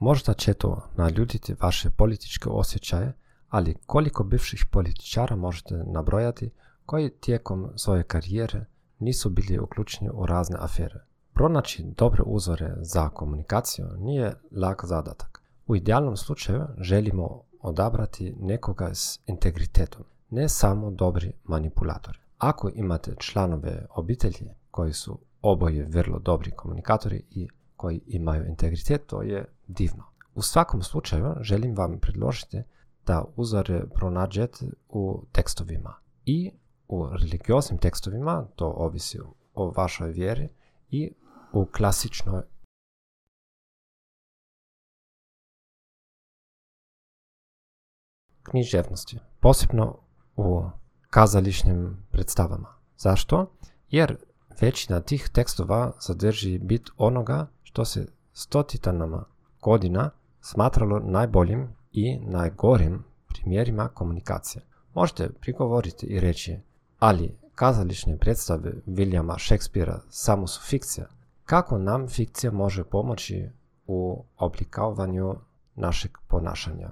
Možda će to naljuditi vaše političke osjećaje, ali koliko bivših političara možete nabrojati koji tijekom svoje karijere nisu bili uključeni u razne afere. Pronaći dobre uzore za komunikaciju nije lak zadatak. U idealnom slučaju želimo odabrati nekoga s integritetom, ne samo dobri manipulatori. Ako imate članove obitelji koji su oboje vrlo dobri komunikatori i koji imaju integritet, to je divno. U svakom slučaju želim vam predložiti da uzore pronađete u tekstovima i u religioznim tekstovima, to ovisi o vašoj vjeri, i u klasičnoj književnosti, posebno u kazališnim predstavama. Zašto? Jer većina tih tekstova sadrži bit onoga što se stotinama godina smatralo najboljim i najgorim primjerima komunikacije. Možete prigovoriti i reći, ali kazališne predstave Williama Shakespearea samo su fikcija. Kako nam fikcija može pomoći u oblikovanju našeg ponašanja?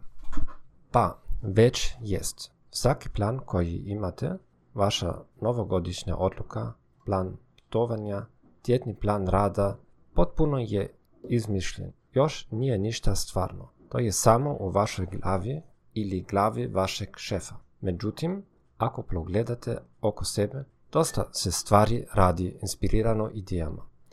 Pa, već jest. Svaki plan koji imate, vaša novogodišnja odluka, plan putovanja, tjedni plan rada, potpuno je izmišljen. Još nije ništa stvarno. To je samo u vašoj glavi ili glavi vašeg šefa. Međutim, ako pogledate oko sebe, dosta se stvari radi inspirirano idejama.